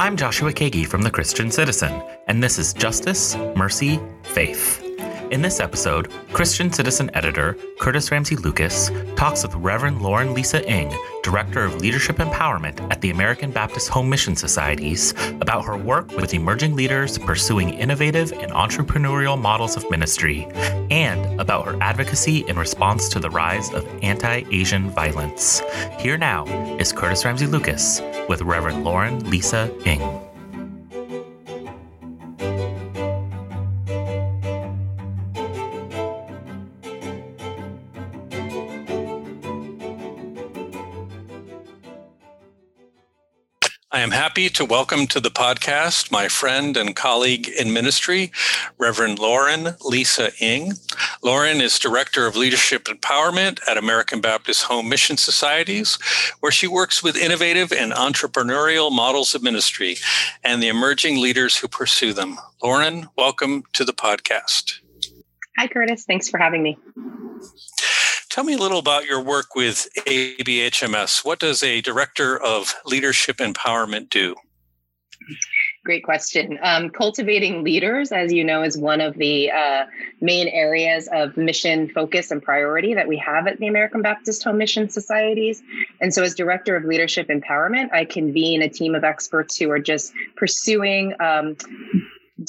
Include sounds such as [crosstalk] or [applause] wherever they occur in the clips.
I'm Joshua Kagi from The Christian Citizen, and this is Justice, Mercy, Faith. In this episode, Christian Citizen editor Curtis Ramsey Lucas talks with Reverend Lauren Lisa Ng, Director of Leadership Empowerment at the American Baptist Home Mission Societies, about her work with emerging leaders pursuing innovative and entrepreneurial models of ministry, and about her advocacy in response to the rise of anti Asian violence. Here now is Curtis Ramsey Lucas with Reverend Lauren Lisa Ng. I am happy to welcome to the podcast my friend and colleague in ministry, Reverend Lauren Lisa Ng. Lauren is Director of Leadership Empowerment at American Baptist Home Mission Societies, where she works with innovative and entrepreneurial models of ministry and the emerging leaders who pursue them. Lauren, welcome to the podcast. Hi, Curtis. Thanks for having me. Tell me a little about your work with ABHMS. What does a director of leadership empowerment do? Great question. Um, cultivating leaders, as you know, is one of the uh, main areas of mission focus and priority that we have at the American Baptist Home Mission Societies. And so, as Director of Leadership Empowerment, I convene a team of experts who are just pursuing um,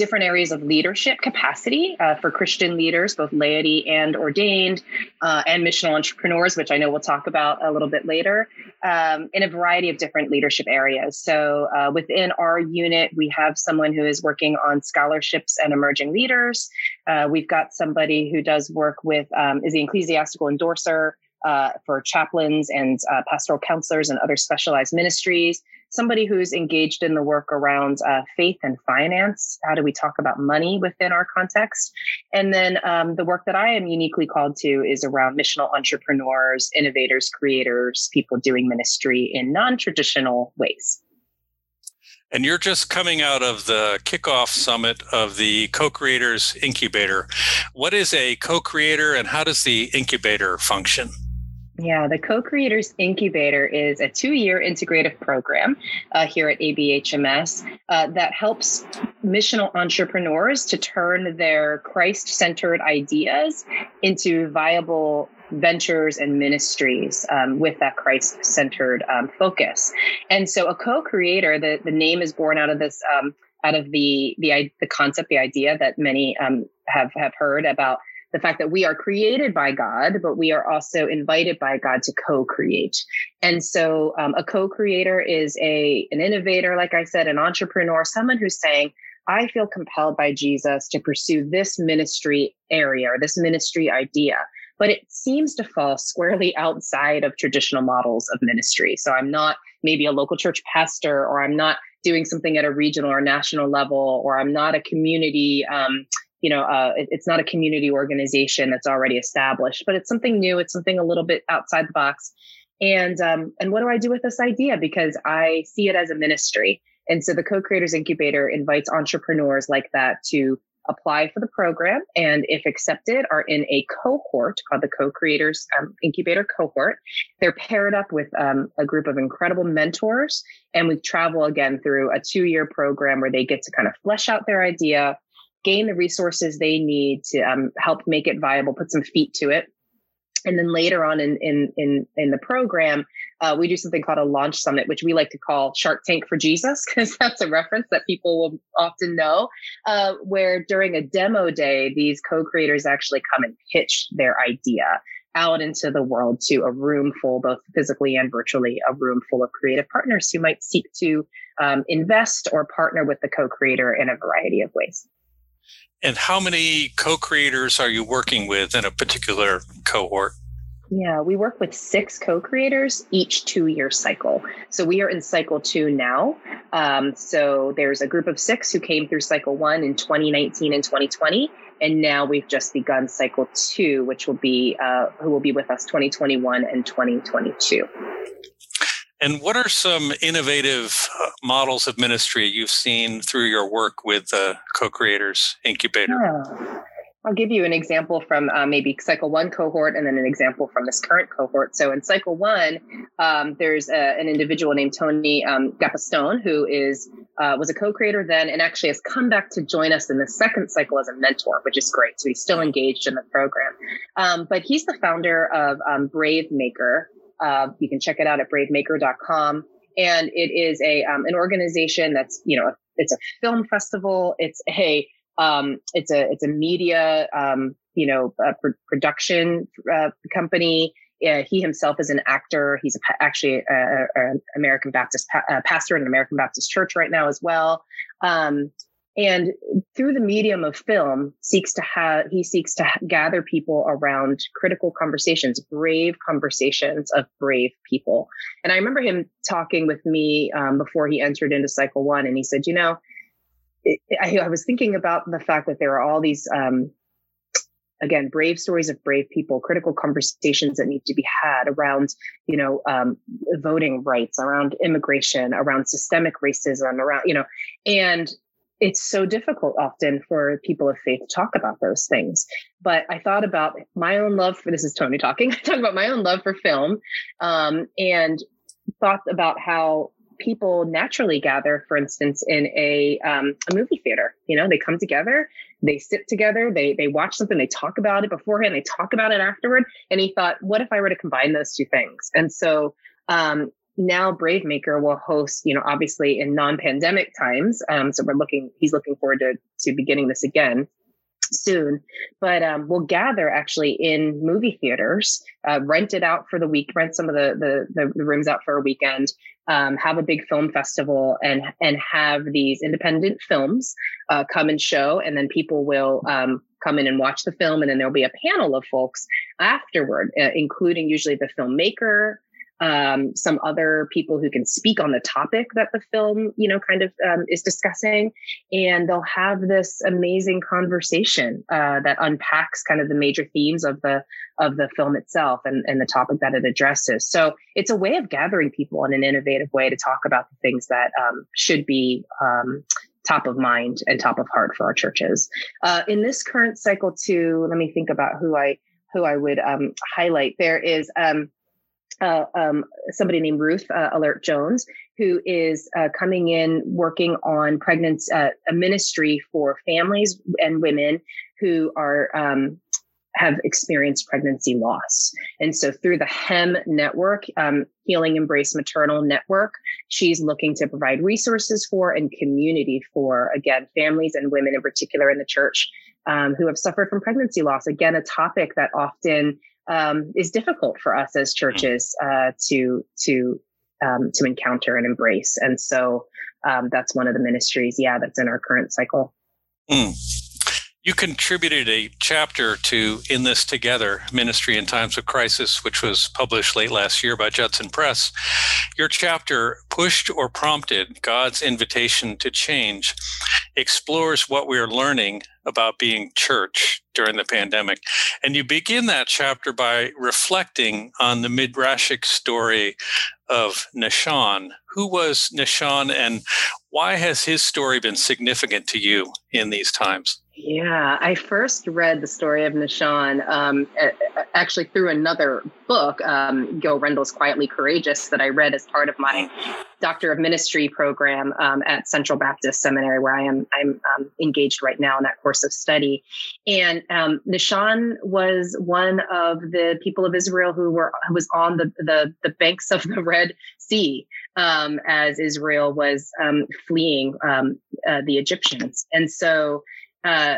different areas of leadership capacity uh, for Christian leaders, both laity and ordained, uh, and missional entrepreneurs, which I know we'll talk about a little bit later, um, in a variety of different leadership areas. So uh, within our unit, we have someone who is working on scholarships and emerging leaders. Uh, we've got somebody who does work with, um, is the ecclesiastical endorser. Uh, for chaplains and uh, pastoral counselors and other specialized ministries somebody who's engaged in the work around uh, faith and finance. How do we talk about money within our context? And then um, the work that I am uniquely called to is around missional entrepreneurs, innovators, creators, people doing ministry in non traditional ways. And you're just coming out of the kickoff summit of the Co Creators Incubator. What is a co creator and how does the incubator function? Yeah, the Co Creators Incubator is a two year integrative program uh, here at ABHMS uh, that helps missional entrepreneurs to turn their Christ centered ideas into viable ventures and ministries um, with that Christ centered um, focus. And so, a co creator, the, the name is born out of this. Um, out of the the the concept, the idea that many um, have have heard about the fact that we are created by God, but we are also invited by God to co-create. And so um, a co-creator is a an innovator, like I said, an entrepreneur, someone who's saying, I feel compelled by Jesus to pursue this ministry area or this ministry idea. But it seems to fall squarely outside of traditional models of ministry. So I'm not maybe a local church pastor, or I'm not doing something at a regional or national level, or I'm not a community um, you know, uh, it, it's not a community organization that's already established, but it's something new. It's something a little bit outside the box. And um, and what do I do with this idea? Because I see it as a ministry. And so the Co-Creators Incubator invites entrepreneurs like that to apply for the program, and if accepted, are in a cohort called the Co-Creators um, Incubator cohort. They're paired up with um, a group of incredible mentors, and we travel again through a two-year program where they get to kind of flesh out their idea gain the resources they need to um, help make it viable, put some feet to it. And then later on in in in, in the program, uh, we do something called a launch summit, which we like to call Shark Tank for Jesus, [laughs] because that's a reference that people will often know. Uh, where during a demo day, these co-creators actually come and pitch their idea out into the world to a room full, both physically and virtually, a room full of creative partners who might seek to um, invest or partner with the co-creator in a variety of ways. And how many co creators are you working with in a particular cohort? Yeah, we work with six co creators each two year cycle. So we are in cycle two now. Um, so there's a group of six who came through cycle one in 2019 and 2020. And now we've just begun cycle two, which will be uh, who will be with us 2021 and 2022. And what are some innovative uh, models of ministry you've seen through your work with the Co Creators Incubator? Yeah. I'll give you an example from uh, maybe cycle one cohort and then an example from this current cohort. So in cycle one, um, there's a, an individual named Tony um, Gapastione who is uh, was a co-creator then and actually has come back to join us in the second cycle as a mentor, which is great. So he's still engaged in the program. Um, but he's the founder of um, Brave Maker. Uh, you can check it out at bravemaker.com. And it is a um, an organization that's you know it's a film festival. It's a um, it's a it's a media um, you know pr- production uh, company. Uh, he himself is an actor. He's a, actually an American Baptist pa- uh, pastor in an American Baptist church right now as well. Um, and through the medium of film, seeks to have he seeks to gather people around critical conversations, brave conversations of brave people. And I remember him talking with me um, before he entered into cycle one, and he said, "You know." it, I, I, was thinking about the fact that there are all these, um, again, brave stories of brave people, critical conversations that need to be had around, you know, um, voting rights, around immigration, around systemic racism, around, you know, and it's so difficult often for people of faith to talk about those things. But I thought about my own love for this is Tony talking. [laughs] I talked about my own love for film, um, and thought about how people naturally gather, for instance, in a, um, a movie theater. You know, they come together, they sit together, they they watch something, they talk about it beforehand, they talk about it afterward. And he thought, what if I were to combine those two things? And so um, now Brave Maker will host, you know, obviously in non-pandemic times. Um, so we're looking, he's looking forward to to beginning this again soon. But um, we'll gather actually in movie theaters, uh, rent it out for the week, rent some of the the, the rooms out for a weekend, um, have a big film festival, and and have these independent films uh, come and show, and then people will. Um, come in and watch the film and then there'll be a panel of folks afterward uh, including usually the filmmaker um, some other people who can speak on the topic that the film, you know, kind of um, is discussing, and they'll have this amazing conversation uh, that unpacks kind of the major themes of the of the film itself and, and the topic that it addresses. So it's a way of gathering people in an innovative way to talk about the things that um, should be um, top of mind and top of heart for our churches. Uh, in this current cycle, too, let me think about who I who I would um, highlight. There is um, uh, um, somebody named Ruth uh, Alert Jones, who is uh, coming in working on pregnancy, uh, a ministry for families and women who are um, have experienced pregnancy loss. And so through the HEM network, um, Healing Embrace Maternal Network, she's looking to provide resources for and community for, again, families and women in particular in the church um, who have suffered from pregnancy loss. Again, a topic that often um, is difficult for us as churches uh, to to um, to encounter and embrace. And so um, that's one of the ministries, yeah, that's in our current cycle. Mm. You contributed a chapter to In This Together Ministry in Times of Crisis, which was published late last year by Judson Press. Your chapter, Pushed or Prompted God's Invitation to Change, explores what we are learning about being church during the pandemic. And you begin that chapter by reflecting on the Midrashic story of Nahshon. Who was Nahshon and why has his story been significant to you in these times? Yeah, I first read the story of Nahshon um, actually through another book, um, Gil Rendle's Quietly Courageous, that I read as part of my Doctor of Ministry program um, at Central Baptist Seminary, where I am I'm um, engaged right now in that course of study. And um, Nahshon was one of the people of Israel who were who was on the the, the banks of the Red Sea um, as Israel was fleeing uh, the Egyptians, and so uh,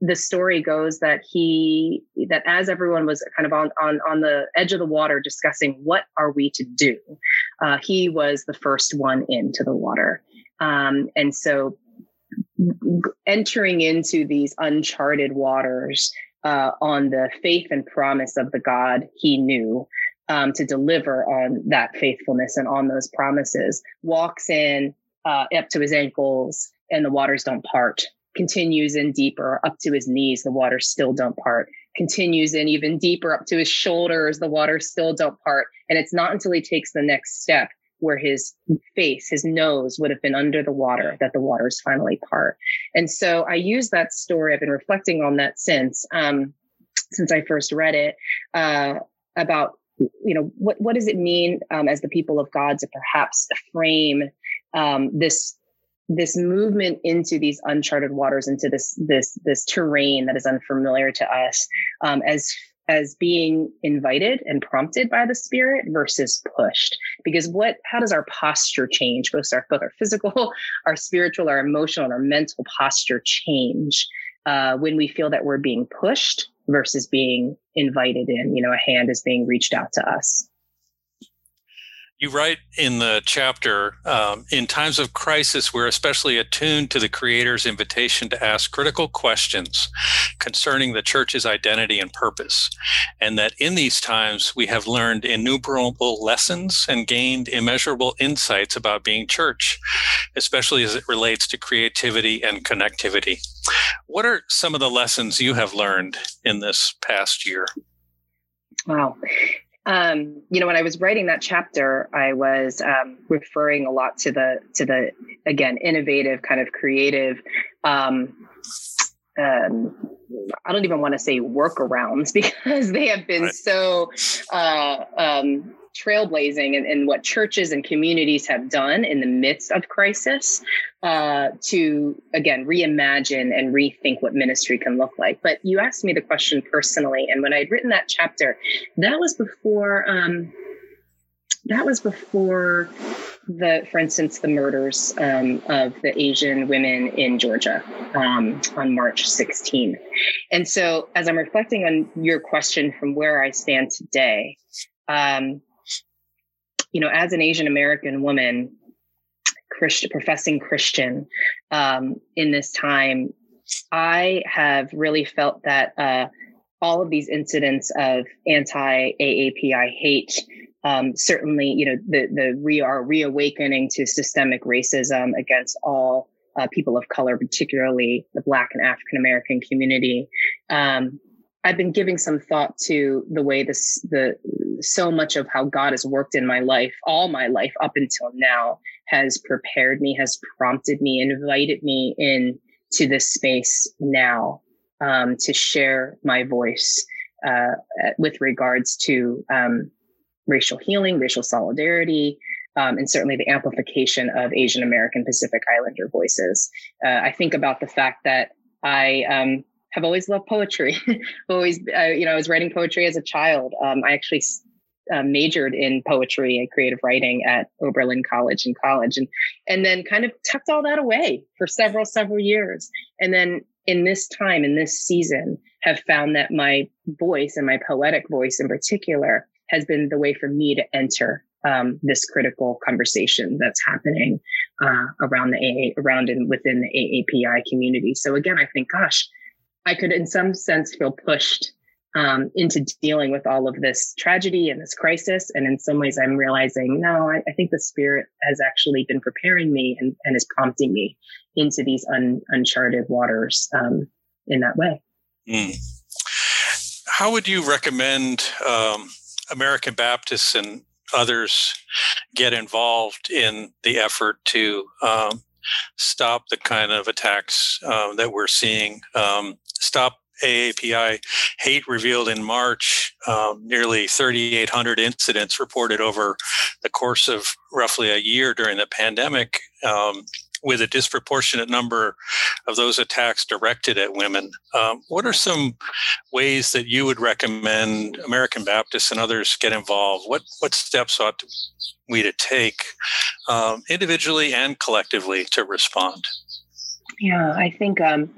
the story goes that he that as everyone was kind of on on on the edge of the water discussing what are we to do, uh, he was the first one into the water, um, and so entering into these uncharted waters uh, on the faith and promise of the God he knew. Um, to deliver on that faithfulness and on those promises, walks in uh, up to his ankles, and the waters don't part continues in deeper up to his knees, the waters still don't part. Continues in even deeper up to his shoulders, the waters still don't part. And it's not until he takes the next step where his face, his nose would have been under the water, that the waters finally part. And so I use that story. I've been reflecting on that since, um, since I first read it, uh, about you know what what does it mean um, as the people of God to perhaps frame um, this this movement into these uncharted waters, into this this this terrain that is unfamiliar to us, um, as as being invited and prompted by the spirit versus pushed. Because what how does our posture change? Both our both our physical [laughs] our spiritual our emotional and our mental posture change uh, when we feel that we're being pushed versus being invited in you know a hand is being reached out to us you write in the chapter um, in times of crisis, we're especially attuned to the Creator's invitation to ask critical questions concerning the church's identity and purpose. And that in these times, we have learned innumerable lessons and gained immeasurable insights about being church, especially as it relates to creativity and connectivity. What are some of the lessons you have learned in this past year? Wow um, you know, when I was writing that chapter, I was um, referring a lot to the to the again innovative kind of creative. Um, um, I don't even want to say workarounds [laughs] because they have been right. so uh, um, trailblazing in, in, what churches and communities have done in the midst of crisis uh, to again reimagine and rethink what ministry can look like. But you asked me the question personally and when i'd written that chapter that was before um, that was before the for instance the murders um, of the asian women in georgia um, on march 16th and so as i'm reflecting on your question from where i stand today um, you know, as an Asian American woman, Christian, professing Christian, um, in this time, I have really felt that uh, all of these incidents of anti AAPI hate, um, certainly, you know, the the we are reawakening to systemic racism against all uh, people of color, particularly the Black and African American community. Um, I've been giving some thought to the way this the so much of how God has worked in my life, all my life up until now, has prepared me, has prompted me, invited me in to this space now um, to share my voice uh, with regards to um, racial healing, racial solidarity, um, and certainly the amplification of Asian American Pacific Islander voices. Uh, I think about the fact that I um, have always loved poetry. [laughs] always, uh, you know, I was writing poetry as a child. Um, I actually uh, majored in poetry and creative writing at Oberlin College in college, and and then kind of tucked all that away for several several years, and then in this time in this season have found that my voice and my poetic voice in particular has been the way for me to enter um, this critical conversation that's happening uh, around the AA, around and within the AAPI community. So again, I think, gosh, I could, in some sense, feel pushed um, into dealing with all of this tragedy and this crisis. And in some ways, I'm realizing, no, I, I think the spirit has actually been preparing me and, and is prompting me into these un, uncharted waters um, in that way. Mm. How would you recommend um, American Baptists and others get involved in the effort to um, stop the kind of attacks uh, that we're seeing, um, stop AAPI hate revealed in March, um, nearly 3,800 incidents reported over the course of roughly a year during the pandemic, um, with a disproportionate number of those attacks directed at women. Um, what are some ways that you would recommend American Baptists and others get involved? What what steps ought we to take um, individually and collectively to respond? Yeah, I think um,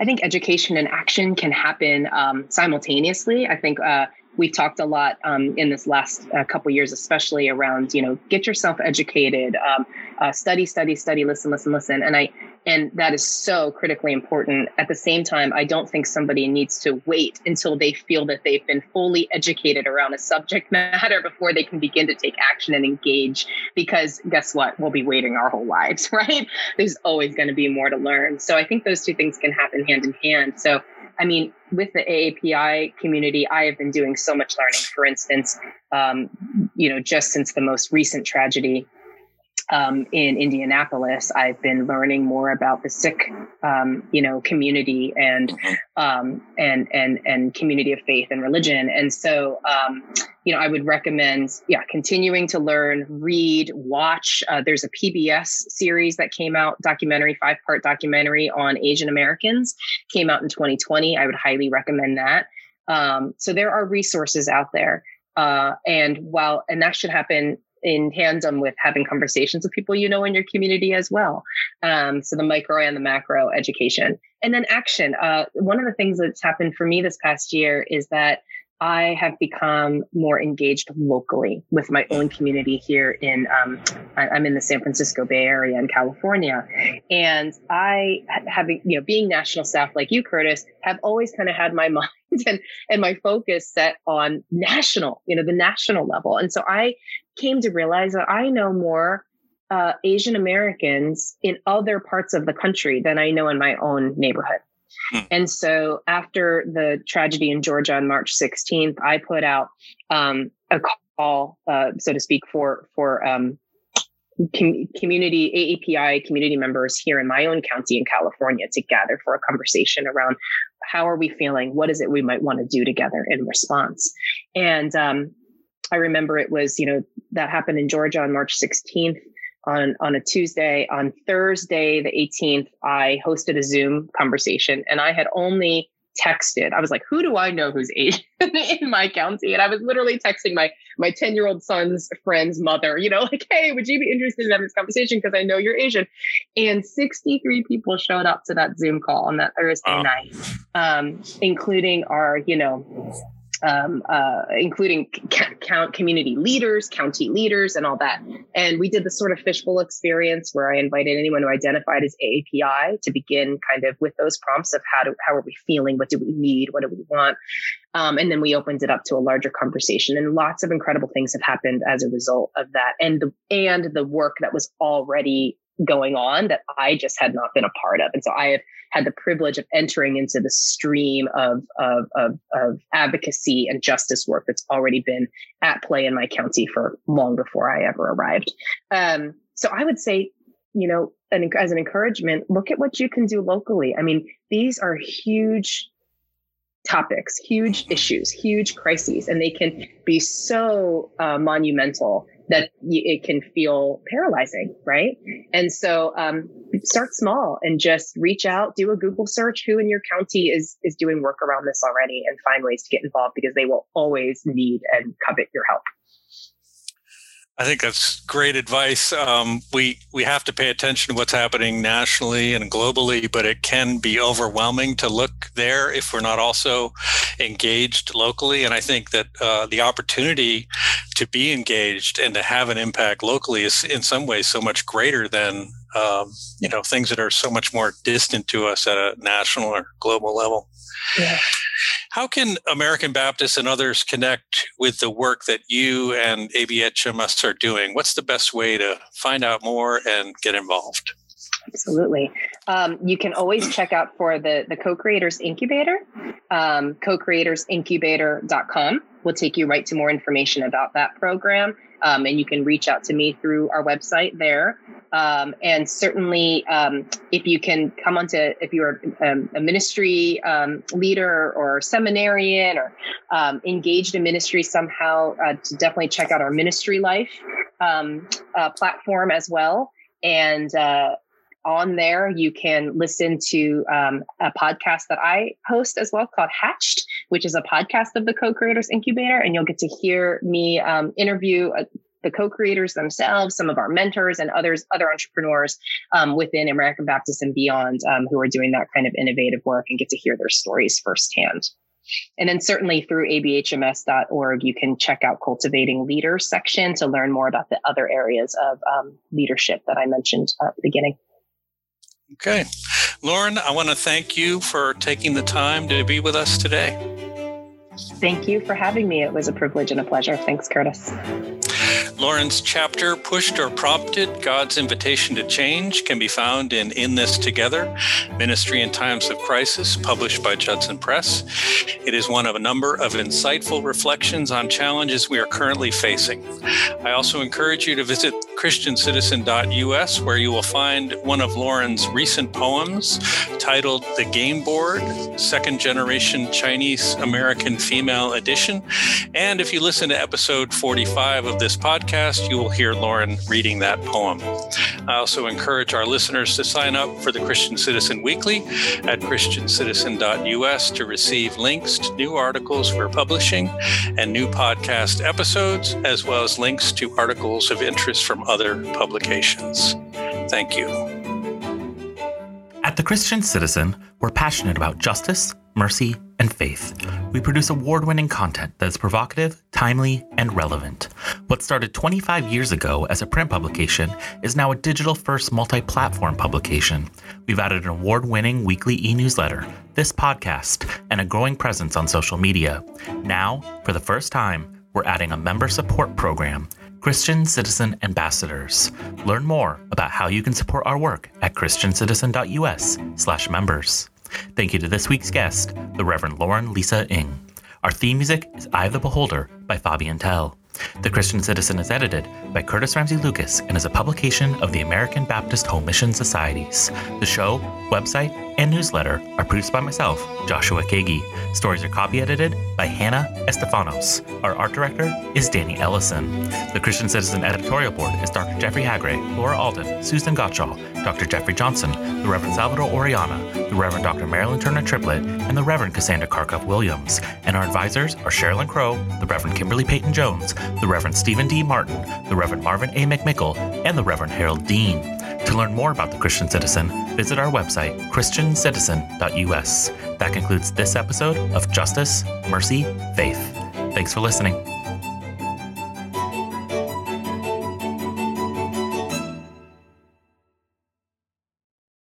I think education and action can happen um, simultaneously. I think uh, we've talked a lot um, in this last uh, couple years, especially around you know get yourself educated, um, uh, study, study, study, listen, listen, listen, and I and that is so critically important. At the same time, I don't think somebody needs to wait until they feel that they've been fully educated around a subject [laughs] matter before they can begin to take action and engage. Because guess what? We'll be waiting our whole lives, [laughs] right? There's always going to be more to learn. So I think those two things can happen hand in hand. So I mean, with the AAPI community, I have been doing so much learning. For instance, um, you know, just since the most recent tragedy um, in Indianapolis, I've been learning more about the Sikh, um, you know, community and um, and and and community of faith and religion. And so, um, you know, I would recommend, yeah, continuing to learn, read, watch. Uh, there's a PBS series that came out, documentary, five part documentary on Asian Americans, came out in 2020. I would highly recommend that. Um, so there are resources out there. Uh, and while, and that should happen in tandem with having conversations with people you know in your community as well. Um, so the micro and the macro education. And then action. Uh, one of the things that's happened for me this past year is that I have become more engaged locally with my own community here in, um, I'm in the San Francisco Bay Area in California. And I, having, you know, being national staff like you, Curtis, have always kind of had my [laughs] mind and, and my focus set on national, you know, the national level. And so I came to realize that I know more uh, Asian Americans in other parts of the country than I know in my own neighborhood. Hmm. And so after the tragedy in Georgia on March 16th, I put out um, a call, uh, so to speak, for for um, com- community AAPI community members here in my own county in California to gather for a conversation around how are we feeling, what is it we might want to do together in response. And um, I remember it was you know that happened in Georgia on March 16th on on a Tuesday. On Thursday, the 18th, I hosted a Zoom conversation, and I had only texted. I was like, "Who do I know who's Asian [laughs] in my county?" And I was literally texting my my 10 year old son's friend's mother. You know, [laughs] like, "Hey, would you be interested in having this conversation? Because I know you're Asian." And 63 people showed up to that Zoom call on that Thursday night, um, including our, you know um, uh, including count community leaders, county leaders, and all that. And we did the sort of fishbowl experience where I invited anyone who identified as AAPI to begin kind of with those prompts of how do how are we feeling, what do we need, what do we want, um, and then we opened it up to a larger conversation. And lots of incredible things have happened as a result of that, and the and the work that was already going on that I just had not been a part of. And so I have had the privilege of entering into the stream of, of, of, of advocacy and justice work that's already been at play in my county for long before I ever arrived. Um, so I would say, you know, an, as an encouragement, look at what you can do locally. I mean, these are huge topics, huge issues, huge crises, and they can be so uh, monumental that it can feel paralyzing, right? And so um, start small and just reach out, do a Google search. Who in your county is is doing work around this already, and find ways to get involved because they will always need and covet your help. I think that's great advice. Um, we we have to pay attention to what's happening nationally and globally, but it can be overwhelming to look there if we're not also engaged locally. And I think that uh, the opportunity to be engaged and to have an impact locally is in some ways so much greater than um, you know things that are so much more distant to us at a national or global level. Yeah. How can American Baptists and others connect with the work that you and ABHMS are doing? What's the best way to find out more and get involved? Absolutely. Um, you can always check out for the, the Co-Creators Incubator, um, co-creatorsincubator.com will take you right to more information about that program. Um, and you can reach out to me through our website there. Um, and certainly, um, if you can come onto, if you're um, a ministry um, leader or seminarian or um, engaged in ministry somehow, uh, to definitely check out our ministry life uh, platform as well. And uh, on there, you can listen to um, a podcast that I host as well called Hatched, which is a podcast of the Co Creators Incubator. And you'll get to hear me um, interview uh, the co-creators themselves, some of our mentors and others, other entrepreneurs um, within American Baptist and beyond um, who are doing that kind of innovative work and get to hear their stories firsthand. And then certainly through abhms.org, you can check out Cultivating Leaders section to learn more about the other areas of um, leadership that I mentioned at the beginning. Okay. Lauren, I want to thank you for taking the time to be with us today. Thank you for having me. It was a privilege and a pleasure. Thanks, Curtis. Lauren's chapter, Pushed or Prompted God's Invitation to Change, can be found in In This Together Ministry in Times of Crisis, published by Judson Press. It is one of a number of insightful reflections on challenges we are currently facing. I also encourage you to visit ChristianCitizen.us, where you will find one of Lauren's recent poems titled The Game Board, Second Generation Chinese American Female Edition. And if you listen to episode 45 of this podcast, you will hear Lauren reading that poem. I also encourage our listeners to sign up for the Christian Citizen Weekly at ChristianCitizen.us to receive links to new articles we're publishing and new podcast episodes, as well as links to articles of interest from other publications. Thank you. At The Christian Citizen, we're passionate about justice, mercy, and faith. We produce award winning content that is provocative, timely, and relevant. What started 25 years ago as a print publication is now a digital first multi platform publication. We've added an award winning weekly e newsletter, this podcast, and a growing presence on social media. Now, for the first time, we're adding a member support program. Christian Citizen Ambassadors. Learn more about how you can support our work at christiancitizen.us/members. Thank you to this week's guest, the Reverend Lauren Lisa Ng. Our theme music is Eye of the Beholder by Fabian Tell. The Christian Citizen is edited by Curtis Ramsey Lucas and is a publication of the American Baptist Home Mission Societies. The show, website, and newsletter are produced by myself, Joshua Kagi. Stories are copy edited by Hannah Estefanos. Our art director is Danny Ellison. The Christian Citizen editorial board is Dr. Jeffrey Haggray, Laura Alden, Susan Gottschall, Dr. Jeffrey Johnson, the Reverend Salvador Orellana, the Reverend Dr. Marilyn Turner Triplett, and the Reverend Cassandra Carkuff Williams. And our advisors are Sherilyn Crow, the Reverend Kimberly Peyton Jones, the Reverend Stephen D. Martin, the Reverend Marvin A. McMickle, and the Reverend Harold Dean. To learn more about the Christian Citizen, visit our website, christiancitizen.us. That concludes this episode of Justice, Mercy, Faith. Thanks for listening.